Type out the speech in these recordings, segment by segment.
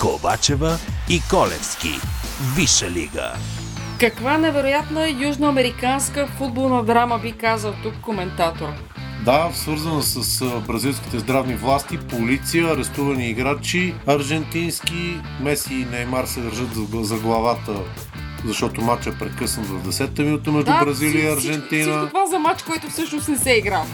Ковачева и Колевски. Виша лига. Каква невероятна южноамериканска футболна драма би казал тук коментатор. Да, свързана с бразилските здравни власти, полиция, арестувани играчи, аржентински, Меси и Неймар се държат за, главата защото матчът е прекъснат в 10-та минута между да, Бразилия и Аржентина. Всичко това за матч, който всъщност не се е играл.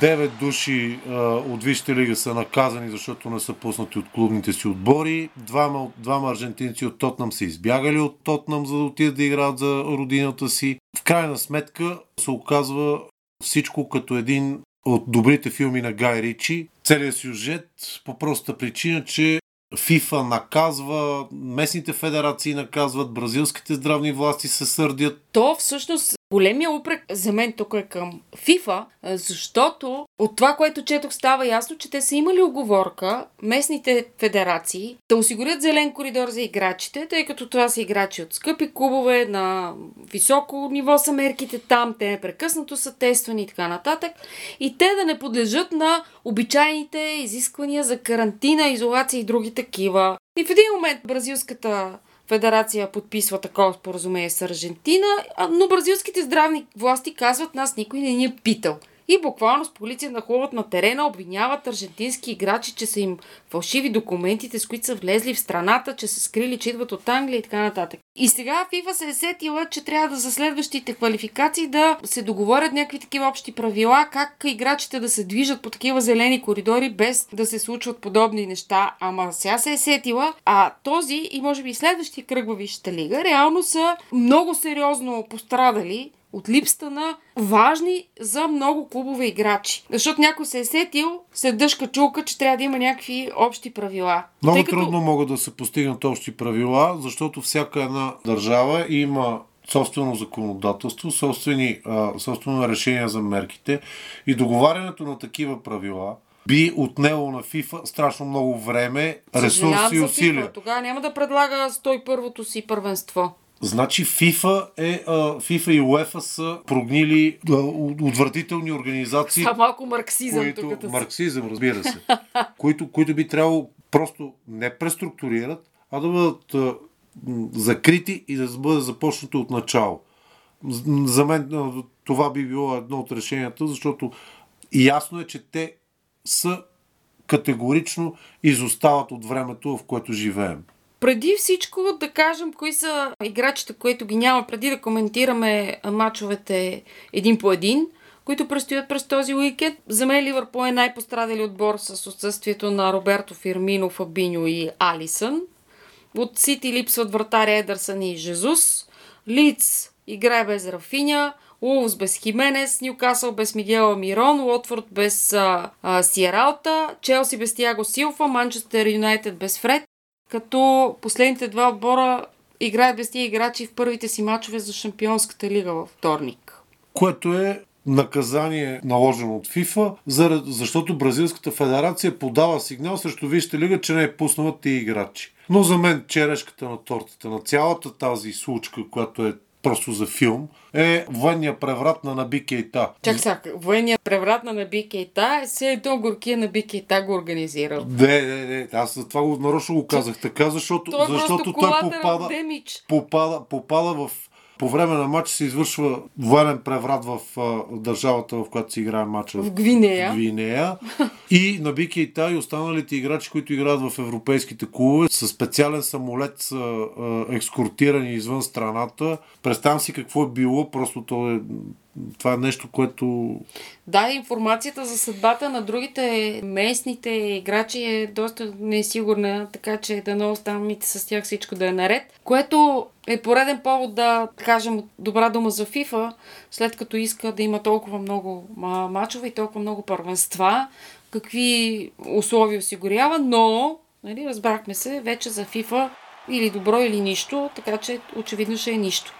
9 души а, от Висшата лига са наказани, защото не са пуснати от клубните си отбори. Двама, двама аржентинци от Тотнам са избягали от Тотнам, за да отидат да играят за родината си. В крайна сметка се оказва всичко като един от добрите филми на Гай Ричи. Целият сюжет по проста причина, че ФИФА наказва, местните федерации наказват, бразилските здравни власти се сърдят. То всъщност Големия упрек за мен тук е към FIFA, защото от това, което четох, става ясно, че те са имали оговорка местните федерации да осигурят зелен коридор за играчите, тъй като това са играчи от скъпи клубове, на високо ниво са мерките там, те непрекъснато са тествани и така нататък, и те да не подлежат на обичайните изисквания за карантина, изолация и други такива. И в един момент бразилската федерация подписва такова споразумение с Аржентина, но бразилските здравни власти казват, нас никой не ни е питал и буквално с полиция нахлуват на терена, обвиняват аржентински играчи, че са им фалшиви документите, с които са влезли в страната, че са скрили, че идват от Англия и така нататък. И сега FIFA се е сетила, че трябва да за следващите квалификации да се договорят някакви такива общи правила, как играчите да се движат по такива зелени коридори, без да се случват подобни неща. Ама сега се е сетила, а този и може би следващия кръг във Висшата лига реално са много сериозно пострадали от липсата на важни за много клубове играчи. Защото някой се е сетил след дъжка чулка, че трябва да има някакви общи правила. Много Тъй трудно като... могат да се постигнат общи правила, защото всяка една държава има собствено законодателство, собствени, а, собствено решение за мерките и договарянето на такива правила би отнело на FIFA страшно много време, ресурси и усилия. Тогава няма да предлага 101-то си първенство. Значи FIFA, е, FIFA и UEFA са прогнили отвратителни организации. Това малко марксизъм които, тук. Марксизъм, разбира се. които, които би трябвало просто не преструктурират, а да бъдат а, закрити и да бъде започнато от начало. За мен това би било едно от решенията, защото ясно е, че те са категорично изостават от времето, в което живеем. Преди всичко да кажем кои са играчите, които ги няма, преди да коментираме матчовете един по един, които предстоят през този уикенд. За мен Ливърпул е най-пострадали отбор с отсъствието на Роберто Фирмино, Фабиньо и Алисън. От Сити липсват вратаря Едърсън и Жезус. Лиц играе без Рафиня. Улвс без Хименес, Ньюкасъл без Мигела Мирон, Уотфорд без а, а, Сиералта, Челси без Тиаго Силфа, Манчестър Юнайтед без Фред, като последните два отбора играят без тия играчи в първите си матчове за Шампионската лига във вторник. Което е наказание наложено от ФИФА, защото Бразилската федерация подава сигнал срещу Вижте лига, че не е пуснала тия играчи. Но за мен черешката на тортата на цялата тази случка, която е просто за филм, е военния преврат на Наби Кейта. Чак сега, военния преврат на Наби Кейта е все едно горкия Наби Кейта го организирал. Не, не, не, аз за това го нарочно го казах така, защото, той, защото той попада, попада, попада в по време на матча се извършва военен преврат в а, държавата, в която се играе матча. В Гвинея. В Гвинея. И на Бики и и останалите играчи, които играят в европейските клубове, с специален самолет са а, екскортирани извън страната. Представям си какво е било, просто то е това е нещо, което... Да, информацията за съдбата на другите местните играчи е доста несигурна, така че да не оставам с тях всичко да е наред. Което е пореден повод да кажем добра дума за FIFA, след като иска да има толкова много мачове и толкова много първенства, какви условия осигурява, но, нали, разбрахме се, вече за FIFA или добро, или нищо, така че очевидно ще е нищо.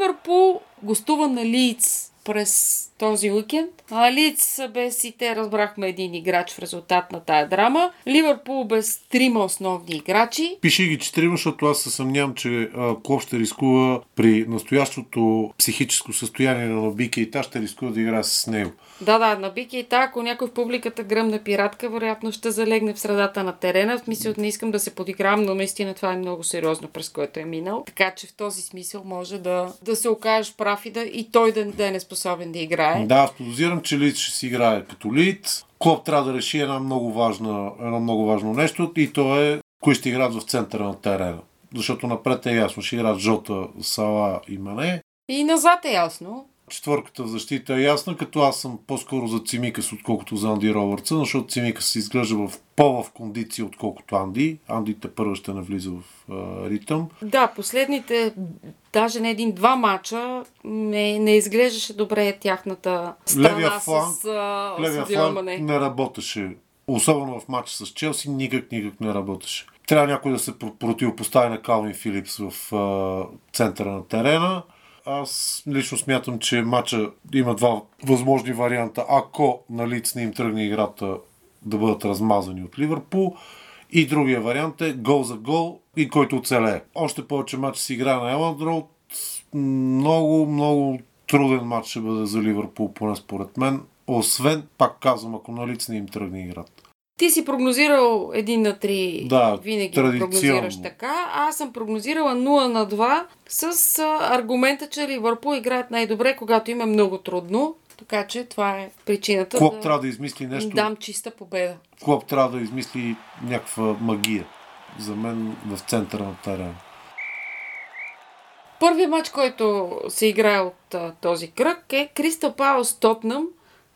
Ливърпул гостува на Лиц през този уикенд. А Лиц без и те разбрахме един играч в резултат на тая драма. Ливърпул без трима основни играчи. Пиши ги четирима, защото аз се съмнявам, че Клоп ще рискува при настоящото психическо състояние на Нобики и та ще рискува да играе с него. Да, да, на Бики и та, ако някой в публиката гръмне пиратка, вероятно ще залегне в средата на терена. В смисъл не искам да се подигравам, но наистина това е много сериозно, през което е минал. Така че в този смисъл може да, да се окажеш прав и, да, и той да, да е неспособен да играе. Да, аз подозирам, че Лиц ще си играе като Лиц. Клоп трябва да реши една много важна, едно много важно нещо и то е кои ще играят в центъра на терена. Защото напред е ясно, ще играят Жота, Сала и Мане. И назад е ясно. Четвърката в защита е ясна, като аз съм по-скоро за Цимикас, отколкото за Анди Робъртсън, защото Цимикас се изглежда в по-в кондиция, отколкото Анди. Анди те първо ще навлиза в а, ритъм. Да, последните, даже не един-два мача, не, не изглеждаше добре тяхната страна Левия фланг, с а, левия фланг не работеше. Особено в матча с Челси, никак, никак не работеше. Трябва някой да се про- противопостави на Калвин Филипс в а, центъра на терена. Аз лично смятам, че матча има два възможни варианта. Ако на лиц не им тръгне играта да бъдат размазани от Ливърпул. И другия вариант е гол за гол и който оцелее. Още повече матч се играе на Еланд Роуд. Много, много труден матч ще бъде за Ливърпул, поне според мен. Освен, пак казвам, ако на лиц не им тръгне играта. Ти си прогнозирал един на 3, Да, винаги прогнозираш така. Аз съм прогнозирала 0 на 2 с аргумента, че Ливърпул играят най-добре, когато им е много трудно. Така че това е причината Клоп да трябва да измисли нещо. дам чиста победа. Клоп трябва да измисли някаква магия. За мен в центъра на терена. Първият матч, който се играе от а, този кръг е Кристал Паус Тотнам.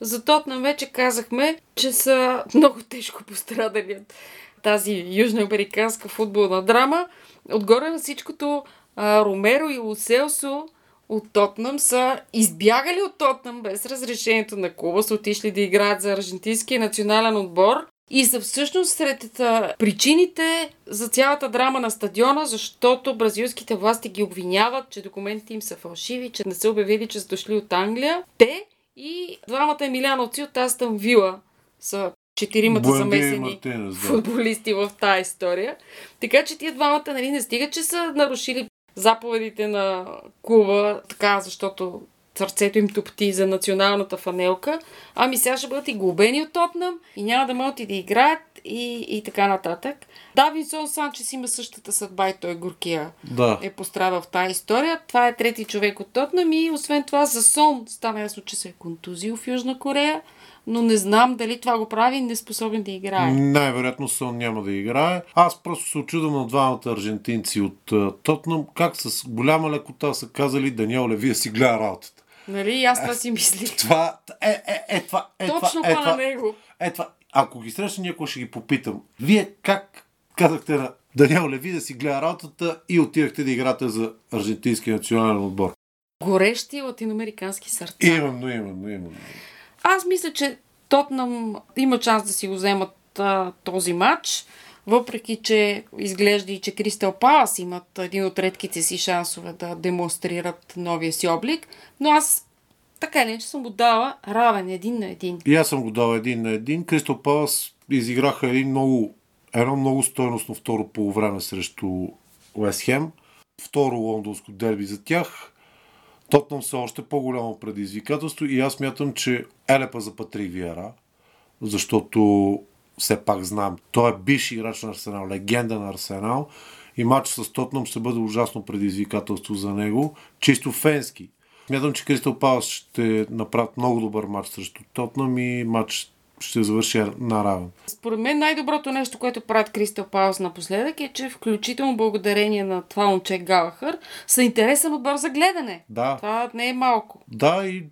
За Тотнам вече казахме, че са много тежко пострадали от тази южноамериканска футболна драма. Отгоре на всичкото Ромеро и Лоселсо от Тотнам са избягали от Тотнам без разрешението на клуба, са отишли да играят за аржентинския национален отбор и са всъщност сред причините за цялата драма на стадиона, защото бразилските власти ги обвиняват, че документите им са фалшиви, че не са обявили, че са дошли от Англия. Те и двамата емиляновци от Астън Вила са четиримата замесени Мартинес, да. футболисти в тази история. Така че тия двамата нали, не стига, че са нарушили заповедите на клуба, така, защото сърцето им топти за националната фанелка, ами сега ще бъдат и глобени от Тотнам и няма да могат и да играят и, и така нататък. Давинсон Санчес има същата съдба и той горкия Да. е пострадал в тази история. Това е трети човек от Тотнам и освен това за Сон стана ясно, че се е контузил в Южна Корея, но не знам дали това го прави неспособен да играе. Най-вероятно Сон няма да играе. Аз просто се очудвам на двамата аржентинци от Тотнам, как с голяма лекота са казали Даниел Левия си гледа работата. Нали? Аз това си мислих. Това е, е, е, това, е, Точно това, е, па на това, него. е, това. Ако ги срещна някой, ще ги попитам. Вие как казахте на Даниел Леви да си гледа работата и отидахте да играте за аржентинския национален отбор? Горещи латиноамерикански сърца. Именно, именно, именно. Аз мисля, че Тотнам има шанс да си го вземат а, този матч, въпреки че изглежда и че Кристал Палас имат един от редките си шансове да демонстрират новия си облик, но аз така или иначе съм го дала равен един на един. И аз съм го дал един на един. Кристал Палас изиграха един много, едно много стойностно второ полувреме срещу Уест Хем. Второ лондонско дерби за тях. Тотнам са още по-голямо предизвикателство и аз мятам, че елепа за Патрик Виера, защото все пак знам, той е бивш играч на Арсенал, легенда на Арсенал и матч с Тотнам ще бъде ужасно предизвикателство за него, чисто фенски. Смятам, че Кристал Палас ще направят много добър матч срещу Тотнам и матч ще завърши наравен. Според мен най-доброто нещо, което правят Кристал Палас напоследък е, че включително благодарение на това момче Галахър са интересен отбор за гледане. Да, Това не е малко. да и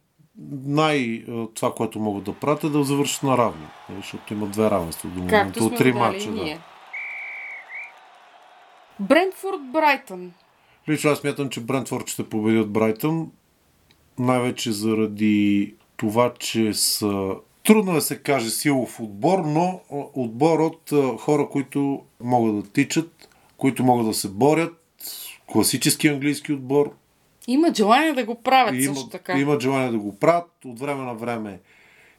най- това, което могат да правят е да завършат наравно, защото има две равенства до Както момента сме от три матча. Да. Брентфорд Брайтън. Лично аз смятам, че Брентфорд ще победят Брайтън, най-вече заради това, че са трудно да се каже силов отбор, но отбор от хора, които могат да тичат, които могат да се борят, класически английски отбор Имат желание да го правят И също така. имат желание да го правят, от време на време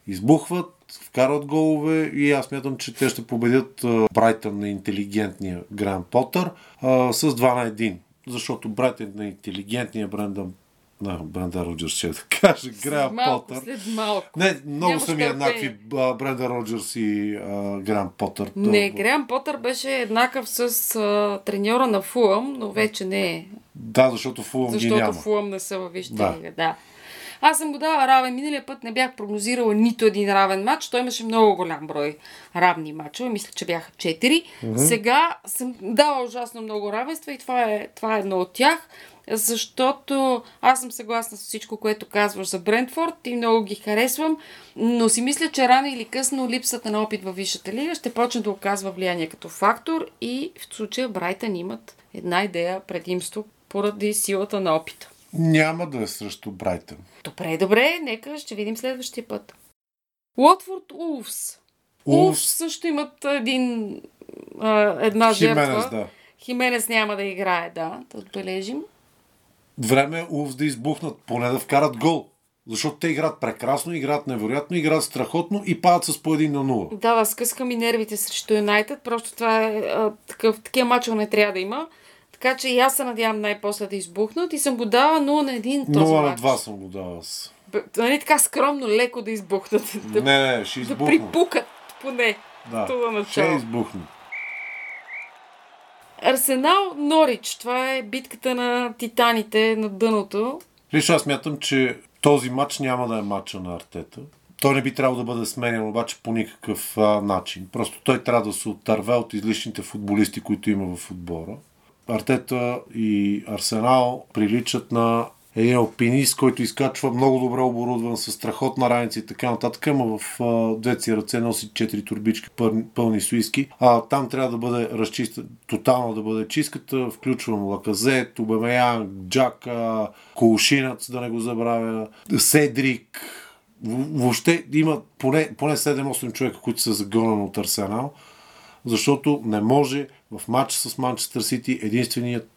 избухват, вкарват голове и аз мятам, че те ще победят Брайтън на интелигентния Гран Потър а, с 2 на 1. Защото Брайтън на интелигентния Брендан на Брендан Роджерс ще да кажа, Гран малко, Потър. след малко. Не, много са ми еднакви а, Брендан Роджерс и а, Гран Потър. Не, Греъм Потър беше еднакъв с а, треньора на Фулъм, но вече не е. Да, защото Фулъм ги Защото няма. Фулъм не са във Висшата Да. Да. Аз съм го дала равен. Миналия път не бях прогнозирала нито един равен матч. Той имаше много голям брой равни матчове. Мисля, че бяха 4. Сега съм дала ужасно много равенства и това е, това е едно от тях. Защото аз съм съгласна с всичко, което казваш за Брентфорд и много ги харесвам, но си мисля, че рано или късно липсата на опит във Висшата лига ще почне да оказва влияние като фактор и в случая Брайтън имат една идея предимство поради силата на опита. Няма да е срещу Брайтън. Добре, добре, нека ще видим следващия път. Уотфорд Улфс. Улфс. Също имат един, а, една Хименес, жертва. да. Хименес няма да играе, да, да отбележим. Време е Улфс да избухнат, поне да вкарат гол. Защото те играят прекрасно, играят невероятно, играят страхотно и падат с по един на нула. Да, да, скъска ми нервите срещу Юнайтед. Просто това е а, такъв, такива мачове не трябва да има. Така че и аз се надявам най-после да избухнат и съм го дала 0 на 1 този 0 на мач. 2 съм го дал аз. Нали така скромно, леко да избухнат. Да, Не, не, ще да избухна. припукат поне. Да, Това ще избухне. Арсенал Норич. Това е битката на титаните на дъното. Лично аз мятам, че този матч няма да е матча на Артета. Той не би трябвало да бъде сменен обаче по никакъв а, начин. Просто той трябва да се отърве от излишните футболисти, които има в отбора. Артета и Арсенал приличат на един алпинист, който изкачва много добре оборудван с страхотна раница и така нататък, ама в а, двете си ръце носи четири турбички пълни, пълни с уиски. А, там трябва да бъде разчиста, тотално да бъде чистката. Включвам Лаказет, Обемеян, Джака, Колушинец, да не го забравя, Седрик. Въ- Въобще има поне, поне 7-8 човека, които са загонени от Арсенал, защото не може в матч с Манчестър Сити единственият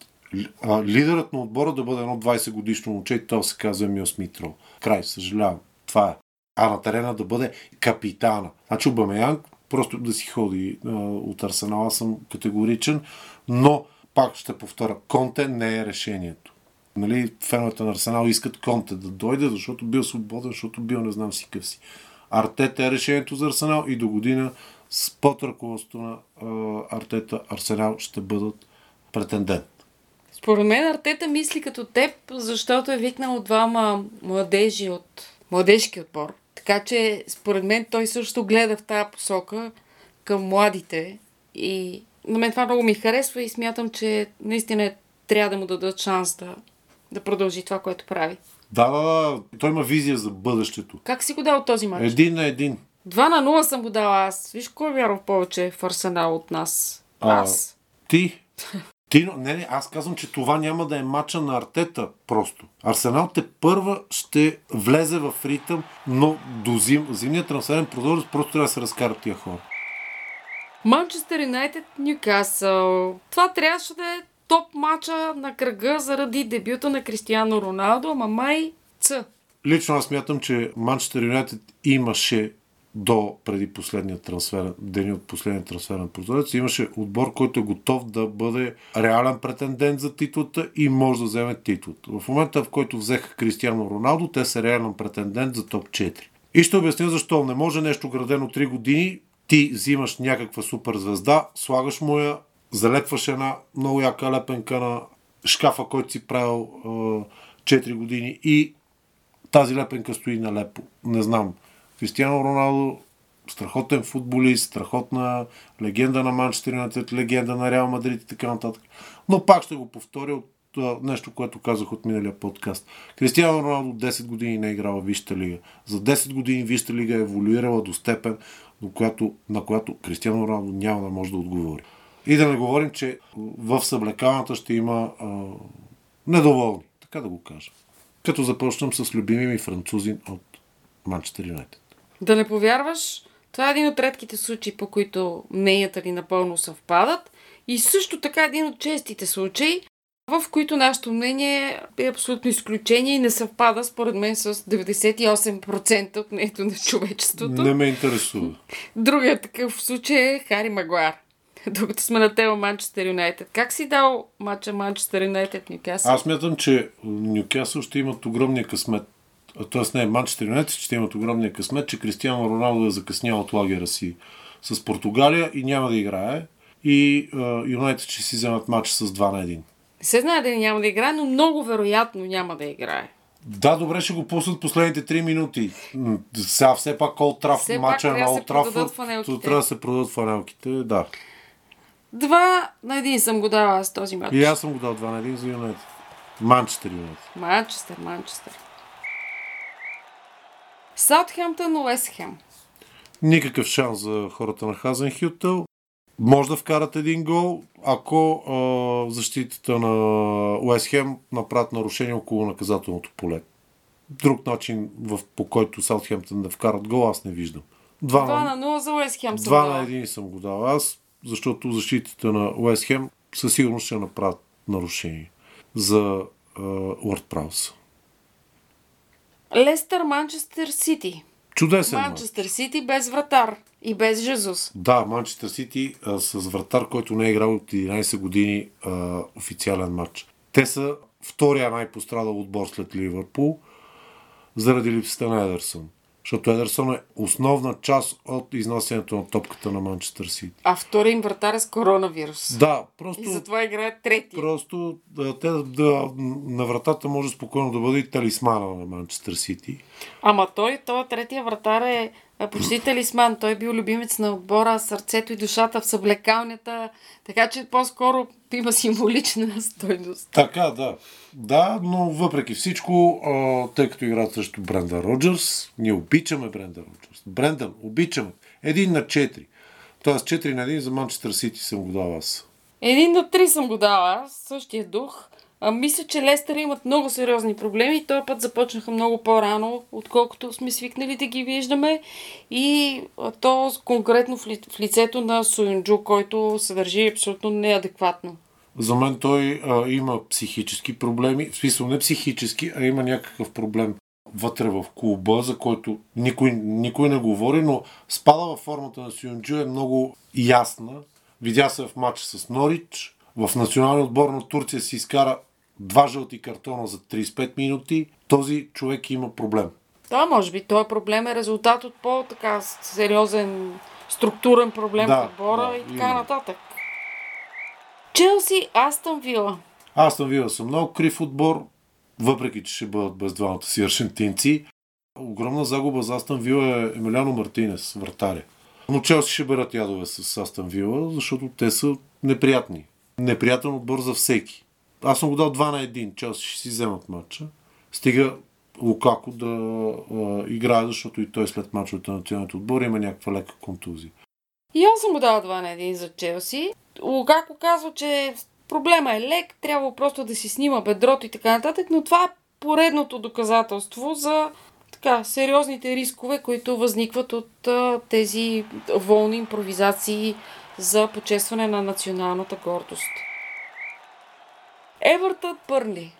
а, лидерът на отбора да бъде едно 20 годишно момче и това се казва Емил Смитро. Край, съжалявам. Това е. А на терена да бъде капитана. Значи Обамеянг просто да си ходи а, от Арсенал, аз съм категоричен, но пак ще повторя, Конте не е решението. Нали, феновете на Арсенал искат Конте да дойде, защото бил свободен, защото бил не знам си къв си. Артета е решението за Арсенал и до година с под ръководството на а, Артета Арсенал ще бъдат претендент. Според мен Артета мисли като теб, защото е викнал двама младежи от младежки отбор. Така че, според мен, той също гледа в тази посока към младите. И на мен това много ми харесва и смятам, че наистина трябва да му дадат шанс да, да продължи това, което прави. Да, да, да, той има визия за бъдещето. Как си го дал този матч? Един на един. 2 на 0 съм го дала аз. Виж кой вярва повече в Арсенал от нас. А, Аз. Ти. Ти, не, не, аз казвам, че това няма да е мача на Артета просто. Арсенал те първа ще влезе в ритъм, но до зим, зимния трансферен прозорец просто трябва да се разкарат тия хора. Манчестър Юнайтед Ньюкасъл. Това трябваше да е топ мача на кръга заради дебюта на Кристиано Роналдо, ама май Ц. Лично аз мятам, че Манчестър Юнайтед имаше до преди последния трансфер, дени от последния трансферен прозорец, имаше отбор, който е готов да бъде реален претендент за титлата и може да вземе титлата. В момента, в който взеха Кристиано Роналдо, те са реален претендент за топ 4. И ще обясня защо. Не може нещо градено 3 години, ти взимаш някаква супер звезда, слагаш му я, залепваш една много яка лепенка на шкафа, който си правил е, 4 години и тази лепенка стои налепо. Не знам. Кристиано Роналдо, страхотен футболист, страхотна легенда на Манчестър Юнайтед, легенда на Реал Мадрид и така нататък. Но пак ще го повторя от нещо, което казах от миналия подкаст. Кристиано Роналдо 10 години не е играл в Висшата лига. За 10 години Висшата лига е еволюирала до степен, до която, на която Кристиано Роналдо няма да може да отговори. И да не говорим, че в съблекалната ще има а, недоволни, така да го кажа. Като започнем с любими ми французин от Манчестър Юнайтед. Да не повярваш, това е един от редките случаи, по които мненията ни напълно съвпадат. И също така един от честите случаи, в които нашето мнение е абсолютно изключение и не съвпада, според мен, с 98% от мнението на човечеството. Не ме интересува. Другият такъв случай е Хари Магуар. Докато сме на тема Манчестър Юнайтед. Как си дал матча Манчестър Юнайтед Нюкасъл? Аз мятам, че Нюкасъл ще имат огромния късмет. Тоест не, Манчестър Юнайтед ще имат огромния късмет, че Кристиано Роналдо е закъснял от лагера си с Португалия и няма да играе. И Юнайтед ще си вземат матч с 2 на 1. Не се знае дали няма да играе, но много вероятно няма да играе. Да, добре, ще го пуснат последните 3 минути. Сега все пак Олд Траф, пак на Олд фанелките. трябва да се продадат фанелките, да. Два на един съм го дала аз този матч. И аз съм го дал 2 на 1 за Юнайтед. Манчестър Юнайтед. Манчестър, Манчестър. Саутхемптън, Уестхем. Никакъв шанс за хората на Хазенхютъл. Може да вкарат един гол, ако а, защитата на Уестхем направят нарушение около наказателното поле. Друг начин, в, по който Саутхемптън да вкарат гол, аз не виждам. 2 2 на, на 0 за Уестхем съм 2 дала. на 1 съм го дал аз, защото защитата на Уестхем със сигурност ще направят нарушение за Уорд Праус. Лестър, Манчестър Сити. Чудесен. Манчестър Сити без вратар и без Жезус. Да, Манчестър Сити а, с вратар, който не е играл от 11 години а, официален матч. Те са втория най-пострадал отбор след Ливърпул заради липсата на Едерсон. Защото Едерсон е основна част от изнасянето на топката на Манчестър Сити. А втори им вратар е с коронавирус. Да, просто, И затова играят трети. просто да, те, да, на вратата може спокойно да бъде и талисмана на Манчестър Сити. Ама той, той третия вратар е е почти талисман. Той е бил любимец на отбора, сърцето и душата в съблекалнята, така че по-скоро има символична стойност. Така, да. Да, но въпреки всичко, а, тъй като играят срещу Брендан Роджерс, ние обичаме Брендан Роджерс. Брендан, обичаме. Един на 4. Тоест 4 на 1 за Манчестър Сити съм го дал аз. Един на три съм го дала, аз, същия дух. А, мисля, че Лестър имат много сериозни проблеми този път започнаха много по-рано, отколкото сме свикнали да ги виждаме. И то конкретно в, ли, в лицето на Суюнджу, който се държи абсолютно неадекватно. За мен той а, има психически проблеми. В смисъл не психически, а има някакъв проблем вътре в клуба, за който никой, никой не говори, но спада във формата на Сюнджу е много ясна. Видя се в матча с Норич. В националния отбор на Турция си изкара два жълти картона за 35 минути. Този човек има проблем. Да, може би този проблем е резултат от по-така сериозен структурен проблем Да, в отбора да, и така именно. нататък. Челси, Астън Вила. Съм виждал съм много крив отбор, въпреки че ще бъдат без двамата си аржентинци. Огромна загуба за Астън Вила е Емилиано Мартинес, вратаря. Но Челси ще берат ядове с Астън Вила, защото те са неприятни. Неприятен отбор за всеки. Аз съм го дал 2 на 1. Челси ще си вземат матча. Стига Лукако да а, играе, защото и той след мачовете на националните отбори има някаква лека контузия. И аз съм му дала 2 на 1 за Челси. Лугако казва, че проблема е лек, трябва просто да си снима бедрото и така нататък, но това е поредното доказателство за така, сериозните рискове, които възникват от а, тези волни импровизации за почестване на националната гордост. Евъртън Пърли.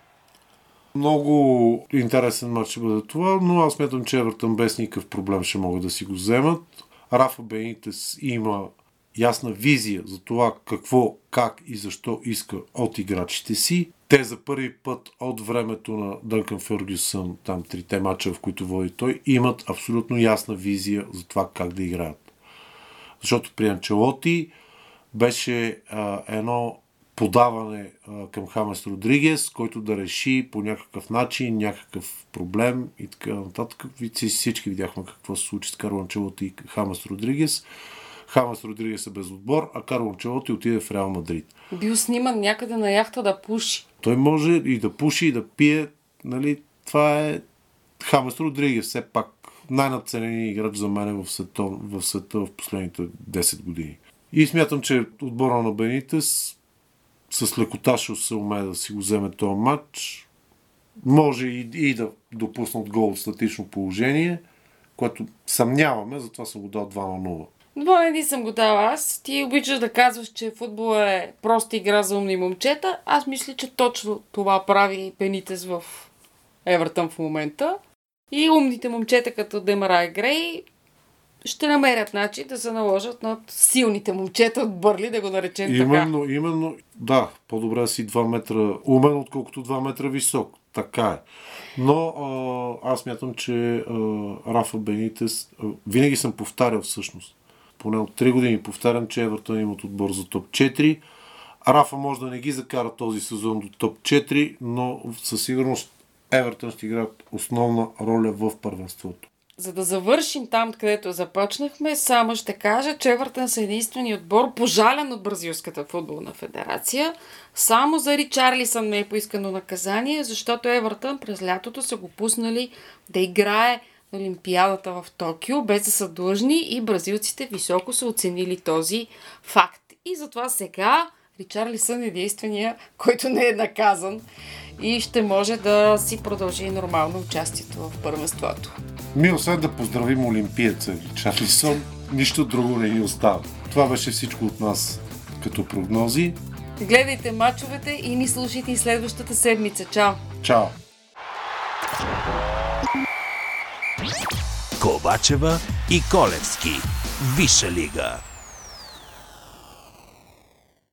Много интересен матч ще бъде това, но аз смятам, че Евертън без никакъв проблем ще могат да си го вземат. Рафа Бенитес има ясна визия за това какво, как и защо иска от играчите си. Те за първи път от времето на Дънкан Фергюсън, там трите мача, в които води той, имат абсолютно ясна визия за това как да играят. Защото при Анчелоти беше а, едно подаване а, към Хамес Родригес, който да реши по някакъв начин някакъв проблем и така нататък. Всички видяхме какво се случи с Карло Анчелоти и Хамес Родригес. Хамес Родригес е без отбор, а Карло Анчелоти отиде в Реал Мадрид. Бил сниман някъде на яхта да пуши. Той може и да пуши, и да пие. Нали, това е Хамес Родригес, все пак най-надцененият играч за мен в света, в света в последните 10 години. И смятам, че отбора на Бенитес с лекота ще се умее да си го вземе този матч. Може и, и да допуснат гол от статично положение, което съмняваме, затова съм го дал 2 на 0. Два не съм го дала аз. Ти обичаш да казваш, че футбол е проста игра за умни момчета. Аз мисля, че точно това прави Пенитес в Евертън в момента. И умните момчета като Демарай Грей ще намерят начин да се наложат над силните момчета от Бърли, да го наречем именно, така. Именно, да, по-добре си 2 метра умен, отколкото 2 метра висок. Така е. Но а, аз мятам, че а, Рафа Бенитес, а, винаги съм повтарял всъщност, поне от 3 години повтарям, че Евертън имат отбор за топ 4. Рафа може да не ги закара този сезон до топ 4, но със сигурност Евертън ще играят основна роля в първенството. За да завършим там, където започнахме, само ще кажа, че Евертън са единствения отбор, пожален от Бразилската футболна федерация. Само за Ричарлисън не е поискано наказание, защото Евертън през лятото са го пуснали да играе на Олимпиадата в Токио, без да са длъжни и бразилците високо са оценили този факт. И затова сега Ричарлисън е единствения, който не е наказан и ще може да си продължи нормално участието в първенството. Ми освен да поздравим олимпиеца Чарлисон, нищо друго не ни остава. Това беше всичко от нас като прогнози. Гледайте мачовете и ни слушайте и следващата седмица. Чао! Чао! Ковачева и Колевски. Виша лига.